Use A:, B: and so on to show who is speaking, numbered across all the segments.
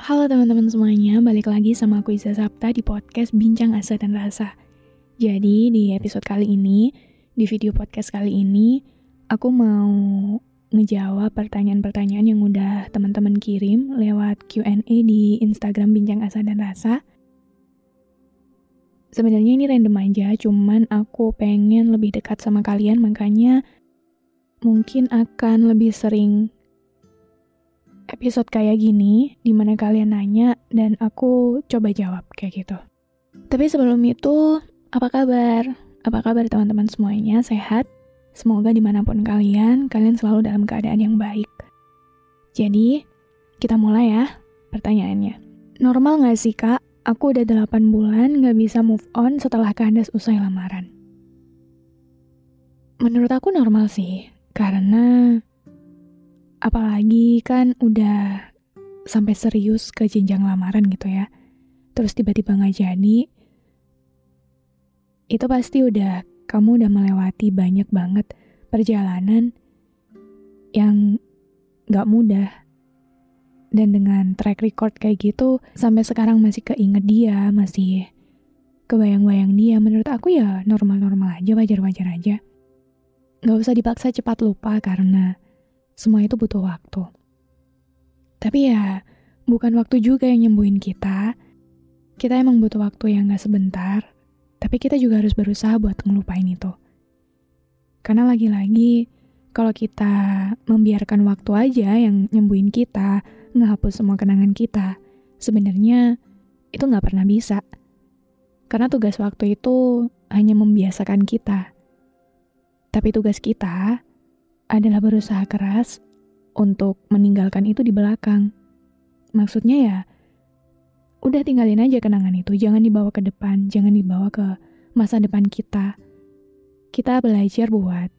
A: Halo teman-teman semuanya, balik lagi sama aku Iza Sapta di podcast Bincang Asa dan Rasa. Jadi di episode kali ini, di video podcast kali ini, aku mau ngejawab pertanyaan-pertanyaan yang udah teman-teman kirim lewat Q&A di Instagram Bincang Asa dan Rasa. Sebenarnya ini random aja, cuman aku pengen lebih dekat sama kalian, makanya mungkin akan lebih sering episode kayak gini, di mana kalian nanya dan aku coba jawab kayak gitu. Tapi sebelum itu, apa kabar? Apa kabar teman-teman semuanya? Sehat? Semoga di mana pun kalian, kalian selalu dalam keadaan yang baik. Jadi, kita mulai ya pertanyaannya. Normal gak sih kak, aku udah 8 bulan gak bisa move on setelah kandas usai lamaran? Menurut aku normal sih, karena apalagi kan udah sampai serius ke jenjang lamaran gitu ya. Terus tiba-tiba nggak jadi, itu pasti udah kamu udah melewati banyak banget perjalanan yang gak mudah. Dan dengan track record kayak gitu, sampai sekarang masih keinget dia, masih kebayang-bayang dia, menurut aku ya normal-normal aja, wajar-wajar aja. Gak usah dipaksa cepat lupa karena semua itu butuh waktu. Tapi ya, bukan waktu juga yang nyembuhin kita. Kita emang butuh waktu yang gak sebentar, tapi kita juga harus berusaha buat ngelupain itu. Karena lagi-lagi, kalau kita membiarkan waktu aja yang nyembuhin kita, ngehapus semua kenangan kita, sebenarnya itu nggak pernah bisa. Karena tugas waktu itu hanya membiasakan kita. Tapi tugas kita adalah berusaha keras untuk meninggalkan itu di belakang. Maksudnya ya, udah tinggalin aja kenangan itu, jangan dibawa ke depan, jangan dibawa ke masa depan kita. Kita belajar buat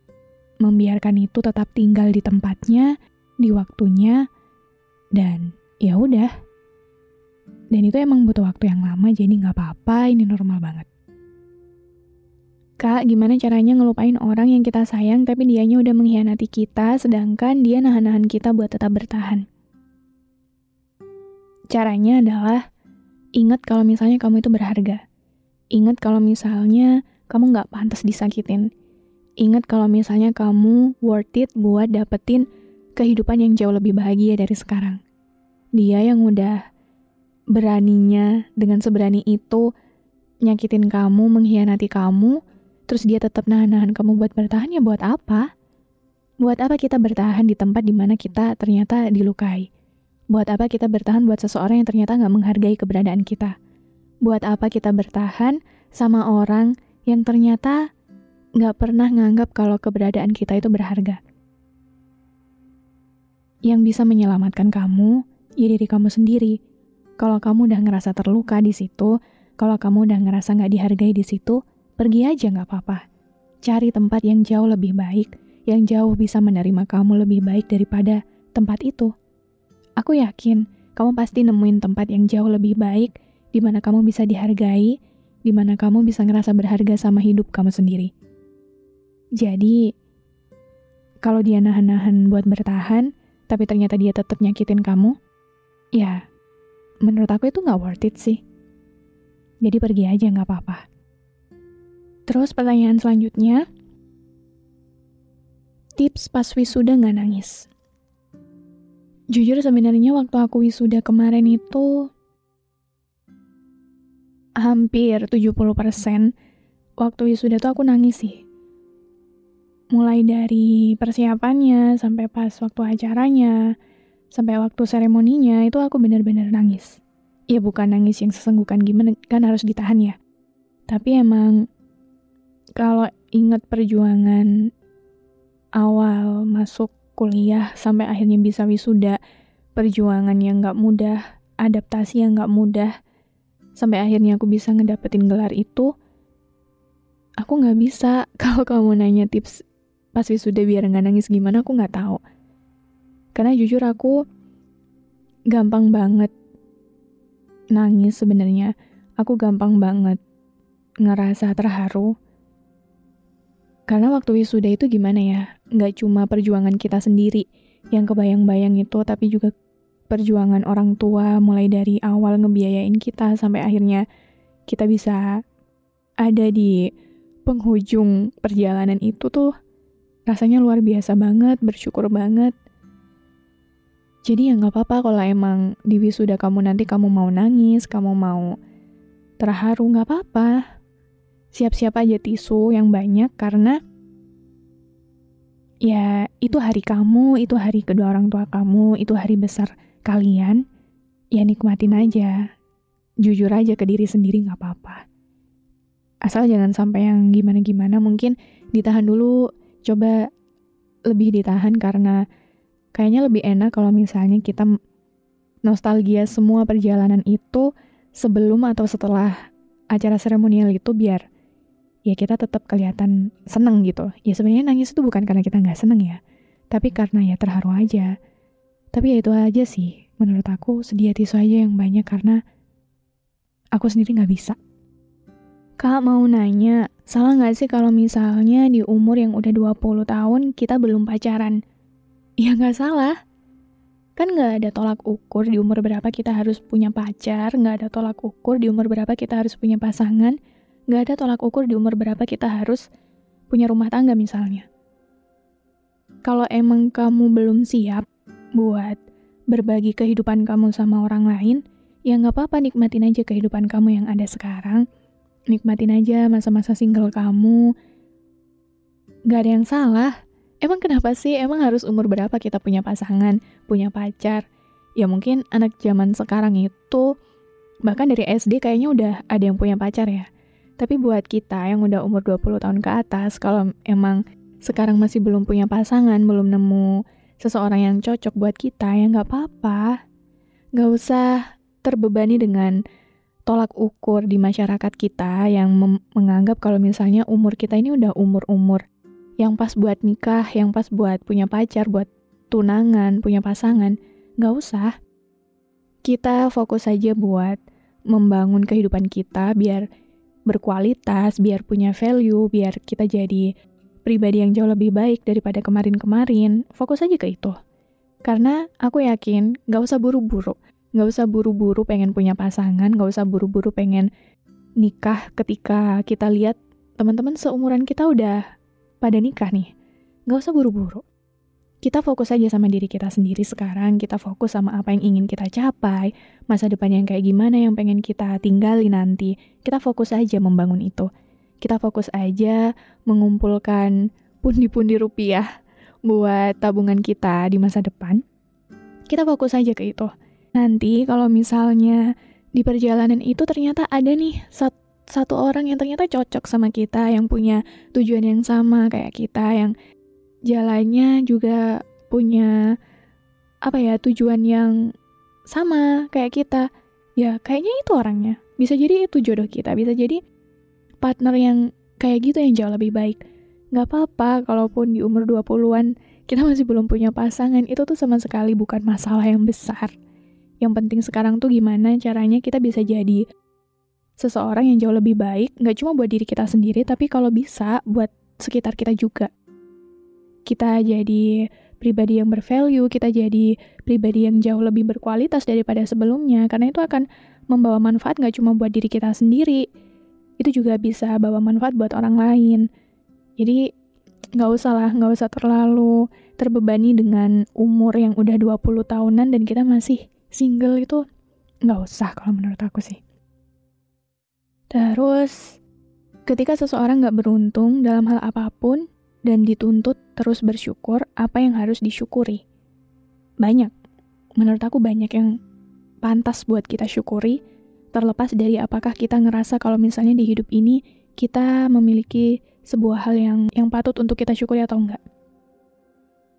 A: membiarkan itu tetap tinggal di tempatnya, di waktunya, dan ya udah. Dan itu emang butuh waktu yang lama, jadi nggak apa-apa, ini normal banget. Kak, gimana caranya ngelupain orang yang kita sayang tapi dianya udah mengkhianati kita, sedangkan dia nahan-nahan kita buat tetap bertahan? Caranya adalah Ingat kalau misalnya kamu itu berharga. Ingat kalau misalnya kamu nggak pantas disakitin. Ingat kalau misalnya kamu worth it buat dapetin kehidupan yang jauh lebih bahagia dari sekarang. Dia yang udah beraninya dengan seberani itu nyakitin kamu, mengkhianati kamu, terus dia tetap nahan-nahan kamu buat bertahan ya buat apa? Buat apa kita bertahan di tempat di mana kita ternyata dilukai? Buat apa kita bertahan buat seseorang yang ternyata nggak menghargai keberadaan kita? Buat apa kita bertahan sama orang yang ternyata nggak pernah nganggap kalau keberadaan kita itu berharga? Yang bisa menyelamatkan kamu, ya diri kamu sendiri. Kalau kamu udah ngerasa terluka di situ, kalau kamu udah ngerasa nggak dihargai di situ, pergi aja nggak apa-apa. Cari tempat yang jauh lebih baik, yang jauh bisa menerima kamu lebih baik daripada tempat itu. Aku yakin kamu pasti nemuin tempat yang jauh lebih baik, di mana kamu bisa dihargai, di mana kamu bisa ngerasa berharga sama hidup kamu sendiri. Jadi, kalau dia nahan-nahan buat bertahan, tapi ternyata dia tetap nyakitin kamu, ya, menurut aku itu nggak worth it sih. Jadi pergi aja nggak apa-apa. Terus pertanyaan selanjutnya, tips pas wisuda nggak nangis. Jujur sebenarnya waktu aku wisuda kemarin itu hampir 70% waktu wisuda tuh aku nangis sih. Mulai dari persiapannya sampai pas waktu acaranya, sampai waktu seremoninya itu aku bener-bener nangis. Ya bukan nangis yang sesenggukan gimana kan harus ditahan ya. Tapi emang kalau inget perjuangan awal masuk kuliah sampai akhirnya bisa wisuda, perjuangan yang gak mudah, adaptasi yang gak mudah, sampai akhirnya aku bisa ngedapetin gelar itu, aku gak bisa kalau kamu nanya tips pas wisuda biar gak nangis gimana, aku gak tahu. Karena jujur aku gampang banget nangis sebenarnya. Aku gampang banget ngerasa terharu. Karena waktu wisuda itu gimana ya, nggak cuma perjuangan kita sendiri yang kebayang-bayang itu, tapi juga perjuangan orang tua mulai dari awal ngebiayain kita sampai akhirnya kita bisa ada di penghujung perjalanan itu tuh rasanya luar biasa banget, bersyukur banget. Jadi ya nggak apa-apa kalau emang di wisuda kamu nanti kamu mau nangis, kamu mau terharu, nggak apa-apa siap-siap aja tisu yang banyak karena ya itu hari kamu, itu hari kedua orang tua kamu, itu hari besar kalian, ya nikmatin aja. Jujur aja ke diri sendiri nggak apa-apa. Asal jangan sampai yang gimana-gimana, mungkin ditahan dulu, coba lebih ditahan karena kayaknya lebih enak kalau misalnya kita nostalgia semua perjalanan itu sebelum atau setelah acara seremonial itu biar ya kita tetap kelihatan seneng gitu. Ya sebenarnya nangis itu bukan karena kita nggak seneng ya, tapi karena ya terharu aja. Tapi ya itu aja sih, menurut aku sedia tisu aja yang banyak karena aku sendiri nggak bisa. Kak mau nanya, salah nggak sih kalau misalnya di umur yang udah 20 tahun kita belum pacaran? Ya nggak salah. Kan nggak ada tolak ukur di umur berapa kita harus punya pacar, nggak ada tolak ukur di umur berapa kita harus punya pasangan, Gak ada tolak ukur di umur berapa kita harus punya rumah tangga misalnya. Kalau emang kamu belum siap buat berbagi kehidupan kamu sama orang lain, ya nggak apa-apa nikmatin aja kehidupan kamu yang ada sekarang. Nikmatin aja masa-masa single kamu. Gak ada yang salah. Emang kenapa sih? Emang harus umur berapa kita punya pasangan, punya pacar? Ya mungkin anak zaman sekarang itu, bahkan dari SD kayaknya udah ada yang punya pacar ya tapi buat kita yang udah umur 20 tahun ke atas, kalau emang sekarang masih belum punya pasangan, belum nemu seseorang yang cocok buat kita, ya nggak apa-apa. Nggak usah terbebani dengan tolak ukur di masyarakat kita yang menganggap kalau misalnya umur kita ini udah umur-umur yang pas buat nikah, yang pas buat punya pacar, buat tunangan, punya pasangan. Nggak usah. Kita fokus aja buat membangun kehidupan kita biar berkualitas, biar punya value, biar kita jadi pribadi yang jauh lebih baik daripada kemarin-kemarin, fokus aja ke itu. Karena aku yakin gak usah buru-buru, gak usah buru-buru pengen punya pasangan, gak usah buru-buru pengen nikah ketika kita lihat teman-teman seumuran kita udah pada nikah nih. Gak usah buru-buru kita fokus aja sama diri kita sendiri sekarang, kita fokus sama apa yang ingin kita capai, masa depan yang kayak gimana yang pengen kita tinggali nanti. Kita fokus aja membangun itu. Kita fokus aja mengumpulkan pundi-pundi rupiah buat tabungan kita di masa depan. Kita fokus aja ke itu. Nanti kalau misalnya di perjalanan itu ternyata ada nih satu satu orang yang ternyata cocok sama kita, yang punya tujuan yang sama kayak kita, yang jalannya juga punya apa ya tujuan yang sama kayak kita. Ya kayaknya itu orangnya. Bisa jadi itu jodoh kita. Bisa jadi partner yang kayak gitu yang jauh lebih baik. Nggak apa-apa kalaupun di umur 20-an kita masih belum punya pasangan. Itu tuh sama sekali bukan masalah yang besar. Yang penting sekarang tuh gimana caranya kita bisa jadi seseorang yang jauh lebih baik. Nggak cuma buat diri kita sendiri tapi kalau bisa buat sekitar kita juga kita jadi pribadi yang bervalue, kita jadi pribadi yang jauh lebih berkualitas daripada sebelumnya, karena itu akan membawa manfaat nggak cuma buat diri kita sendiri, itu juga bisa bawa manfaat buat orang lain. Jadi nggak usah lah, nggak usah terlalu terbebani dengan umur yang udah 20 tahunan dan kita masih single itu nggak usah kalau menurut aku sih. Terus, ketika seseorang nggak beruntung dalam hal apa pun, dan dituntut terus bersyukur apa yang harus disyukuri. Banyak, menurut aku banyak yang pantas buat kita syukuri, terlepas dari apakah kita ngerasa kalau misalnya di hidup ini kita memiliki sebuah hal yang yang patut untuk kita syukuri atau enggak.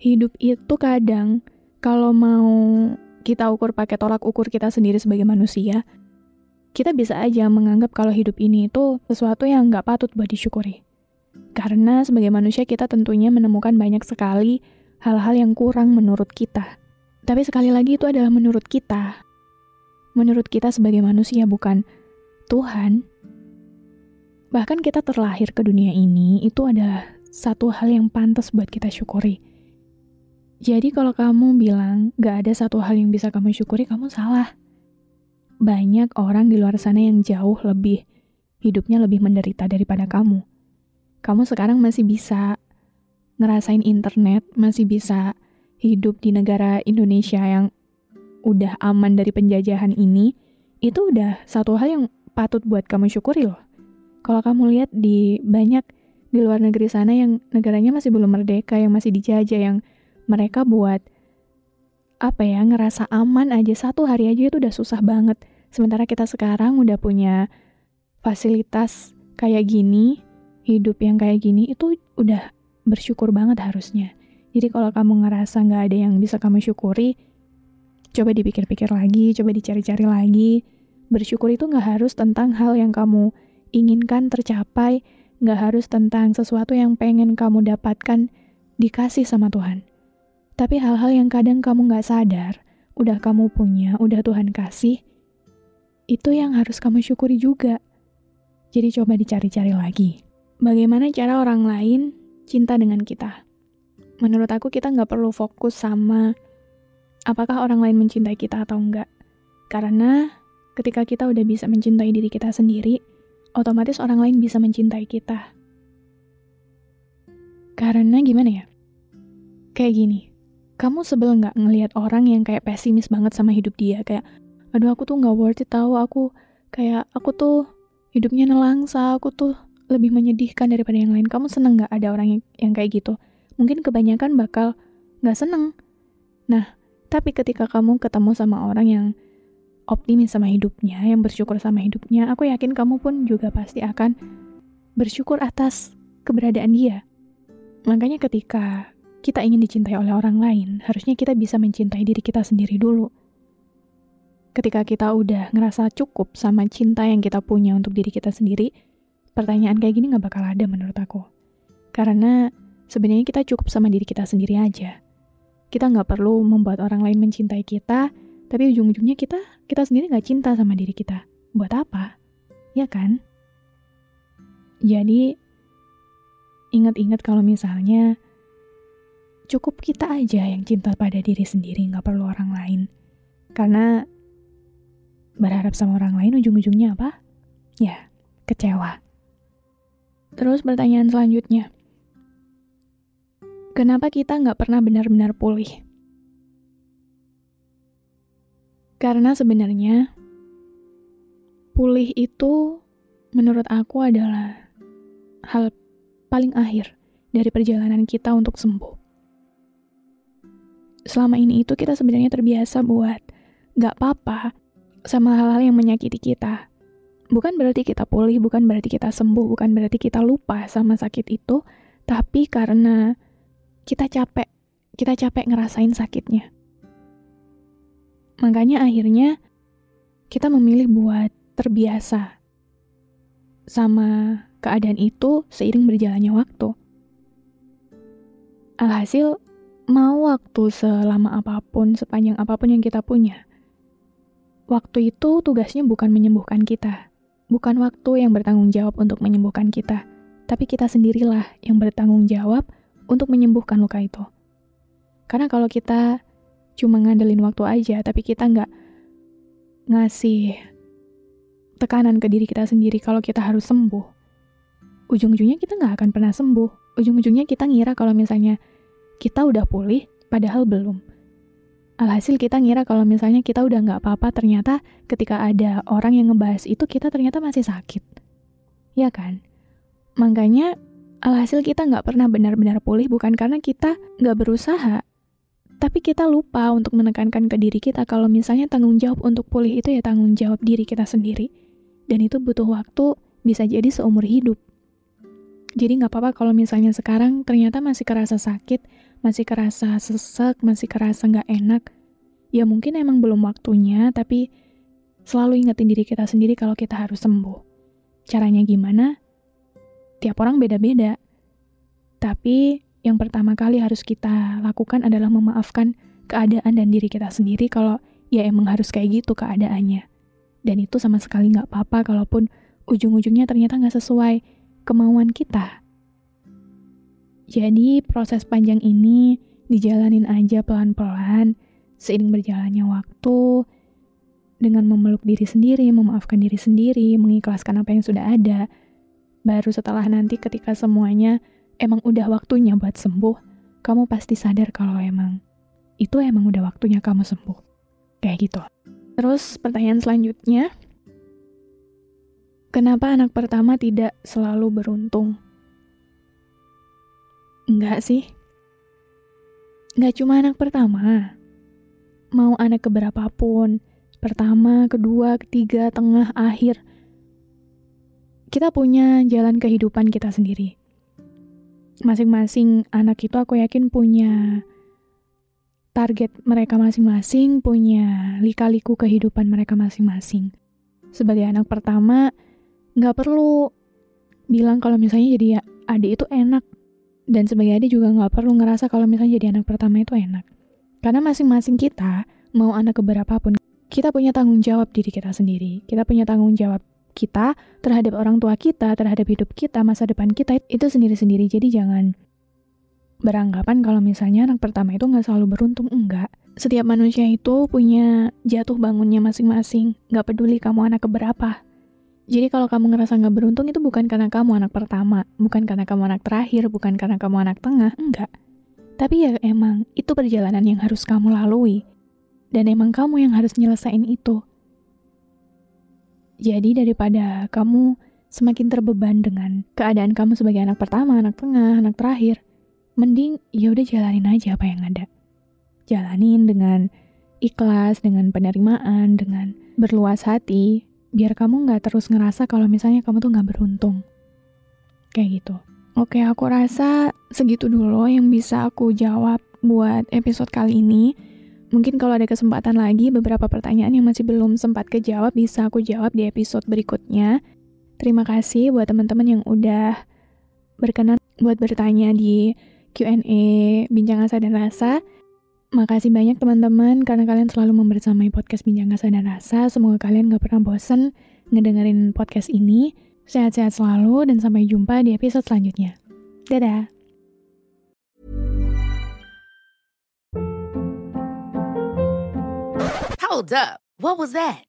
A: hidup itu kadang kalau mau kita ukur pakai tolak ukur kita sendiri sebagai manusia, kita bisa aja menganggap kalau hidup ini itu sesuatu yang nggak patut buat disyukuri. Karena sebagai manusia kita tentunya menemukan banyak sekali hal-hal yang kurang menurut kita. Tapi sekali lagi itu adalah menurut kita. Menurut kita sebagai manusia bukan Tuhan. Bahkan kita terlahir ke dunia ini itu adalah satu hal yang pantas buat kita syukuri jadi kalau kamu bilang gak ada satu hal yang bisa kamu syukuri, kamu salah. Banyak orang di luar sana yang jauh lebih, hidupnya lebih menderita daripada kamu. Kamu sekarang masih bisa ngerasain internet, masih bisa hidup di negara Indonesia yang udah aman dari penjajahan ini, itu udah satu hal yang patut buat kamu syukuri loh. Kalau kamu lihat di banyak di luar negeri sana yang negaranya masih belum merdeka, yang masih dijajah, yang mereka buat apa ya ngerasa aman aja satu hari aja itu udah susah banget sementara kita sekarang udah punya fasilitas kayak gini hidup yang kayak gini itu udah bersyukur banget harusnya jadi kalau kamu ngerasa nggak ada yang bisa kamu syukuri coba dipikir-pikir lagi coba dicari-cari lagi bersyukur itu nggak harus tentang hal yang kamu inginkan tercapai nggak harus tentang sesuatu yang pengen kamu dapatkan dikasih sama Tuhan tapi hal-hal yang kadang kamu gak sadar, udah kamu punya, udah Tuhan kasih, itu yang harus kamu syukuri juga. Jadi coba dicari-cari lagi. Bagaimana cara orang lain cinta dengan kita? Menurut aku kita nggak perlu fokus sama apakah orang lain mencintai kita atau enggak. Karena ketika kita udah bisa mencintai diri kita sendiri, otomatis orang lain bisa mencintai kita. Karena gimana ya? Kayak gini, kamu sebel nggak ngelihat orang yang kayak pesimis banget sama hidup dia kayak aduh aku tuh nggak worth it tahu aku kayak aku tuh hidupnya nelangsa aku tuh lebih menyedihkan daripada yang lain. Kamu seneng nggak ada orang yang, yang kayak gitu? Mungkin kebanyakan bakal nggak seneng. Nah tapi ketika kamu ketemu sama orang yang optimis sama hidupnya yang bersyukur sama hidupnya aku yakin kamu pun juga pasti akan bersyukur atas keberadaan dia. Makanya ketika kita ingin dicintai oleh orang lain, harusnya kita bisa mencintai diri kita sendiri dulu. Ketika kita udah ngerasa cukup sama cinta yang kita punya untuk diri kita sendiri, pertanyaan kayak gini gak bakal ada menurut aku. Karena sebenarnya kita cukup sama diri kita sendiri aja. Kita nggak perlu membuat orang lain mencintai kita, tapi ujung-ujungnya kita kita sendiri nggak cinta sama diri kita. Buat apa? Ya kan? Jadi, ingat-ingat kalau misalnya cukup kita aja yang cinta pada diri sendiri, nggak perlu orang lain. Karena berharap sama orang lain ujung-ujungnya apa? Ya, kecewa. Terus pertanyaan selanjutnya. Kenapa kita nggak pernah benar-benar pulih? Karena sebenarnya pulih itu menurut aku adalah hal paling akhir dari perjalanan kita untuk sembuh selama ini itu kita sebenarnya terbiasa buat gak apa-apa sama hal-hal yang menyakiti kita. Bukan berarti kita pulih, bukan berarti kita sembuh, bukan berarti kita lupa sama sakit itu, tapi karena kita capek, kita capek ngerasain sakitnya. Makanya akhirnya kita memilih buat terbiasa sama keadaan itu seiring berjalannya waktu. Alhasil, mau waktu selama apa pun, sepanjang apa pun yang kita punya. Waktu itu tugasnya bukan menyembuhkan kita, bukan waktu yang bertanggung jawab untuk menyembuhkan kita, tapi kita sendirilah yang bertanggung jawab untuk menyembuhkan luka itu. Karena kalau kita cuma ngandelin waktu aja, tapi kita nggak ngasih tekanan ke diri kita sendiri kalau kita harus sembuh, ujung-ujungnya kita nggak akan pernah sembuh. Ujung-ujungnya kita ngira kalau misalnya kita udah pulih, padahal belum. Alhasil kita ngira kalau misalnya kita udah nggak apa-apa, ternyata ketika ada orang yang ngebahas itu kita ternyata masih sakit. Ya kan? Makanya alhasil kita nggak pernah benar-benar pulih bukan karena kita nggak berusaha, tapi kita lupa untuk menekankan ke diri kita kalau misalnya tanggung jawab untuk pulih itu ya tanggung jawab diri kita sendiri. Dan itu butuh waktu, bisa jadi seumur hidup. Jadi nggak apa-apa kalau misalnya sekarang ternyata masih kerasa sakit, masih kerasa sesek, masih kerasa nggak enak, ya mungkin emang belum waktunya, tapi selalu ingetin diri kita sendiri kalau kita harus sembuh. Caranya gimana? Tiap orang beda-beda. Tapi yang pertama kali harus kita lakukan adalah memaafkan keadaan dan diri kita sendiri kalau ya emang harus kayak gitu keadaannya. Dan itu sama sekali nggak apa-apa kalaupun ujung-ujungnya ternyata nggak sesuai kemauan kita. Jadi proses panjang ini dijalanin aja pelan-pelan, seiring berjalannya waktu, dengan memeluk diri sendiri, memaafkan diri sendiri, mengikhlaskan apa yang sudah ada. Baru setelah nanti ketika semuanya emang udah waktunya buat sembuh, kamu pasti sadar kalau emang itu emang udah waktunya kamu sembuh. Kayak gitu. Terus pertanyaan selanjutnya, kenapa anak pertama tidak selalu beruntung? Enggak sih. Enggak cuma anak pertama. Mau anak keberapapun, pertama, kedua, ketiga, tengah, akhir. Kita punya jalan kehidupan kita sendiri. Masing-masing anak itu aku yakin punya target mereka masing-masing, punya lika-liku kehidupan mereka masing-masing. Sebagai anak pertama, nggak perlu bilang kalau misalnya jadi adik itu enak, dan sebagai adik juga nggak perlu ngerasa kalau misalnya jadi anak pertama itu enak. Karena masing-masing kita, mau anak keberapapun, kita punya tanggung jawab diri kita sendiri. Kita punya tanggung jawab kita terhadap orang tua kita, terhadap hidup kita, masa depan kita, itu sendiri-sendiri. Jadi jangan beranggapan kalau misalnya anak pertama itu nggak selalu beruntung. Enggak. Setiap manusia itu punya jatuh bangunnya masing-masing. Nggak peduli kamu anak keberapa. Jadi kalau kamu ngerasa nggak beruntung itu bukan karena kamu anak pertama, bukan karena kamu anak terakhir, bukan karena kamu anak tengah, enggak. Tapi ya emang itu perjalanan yang harus kamu lalui. Dan emang kamu yang harus nyelesain itu. Jadi daripada kamu semakin terbeban dengan keadaan kamu sebagai anak pertama, anak tengah, anak terakhir, mending ya udah jalanin aja apa yang ada. Jalanin dengan ikhlas, dengan penerimaan, dengan berluas hati, biar kamu nggak terus ngerasa kalau misalnya kamu tuh nggak beruntung. Kayak gitu. Oke, aku rasa segitu dulu yang bisa aku jawab buat episode kali ini. Mungkin kalau ada kesempatan lagi, beberapa pertanyaan yang masih belum sempat kejawab bisa aku jawab di episode berikutnya. Terima kasih buat teman-teman yang udah berkenan buat bertanya di Q&A Bincang Asa dan Rasa. Makasih banyak teman-teman karena kalian selalu membersamai podcast Bincang Asa dan Rasa. Semoga kalian gak pernah bosen ngedengerin podcast ini. Sehat-sehat selalu dan sampai jumpa di episode selanjutnya. Dadah!
B: Hold up. What was that?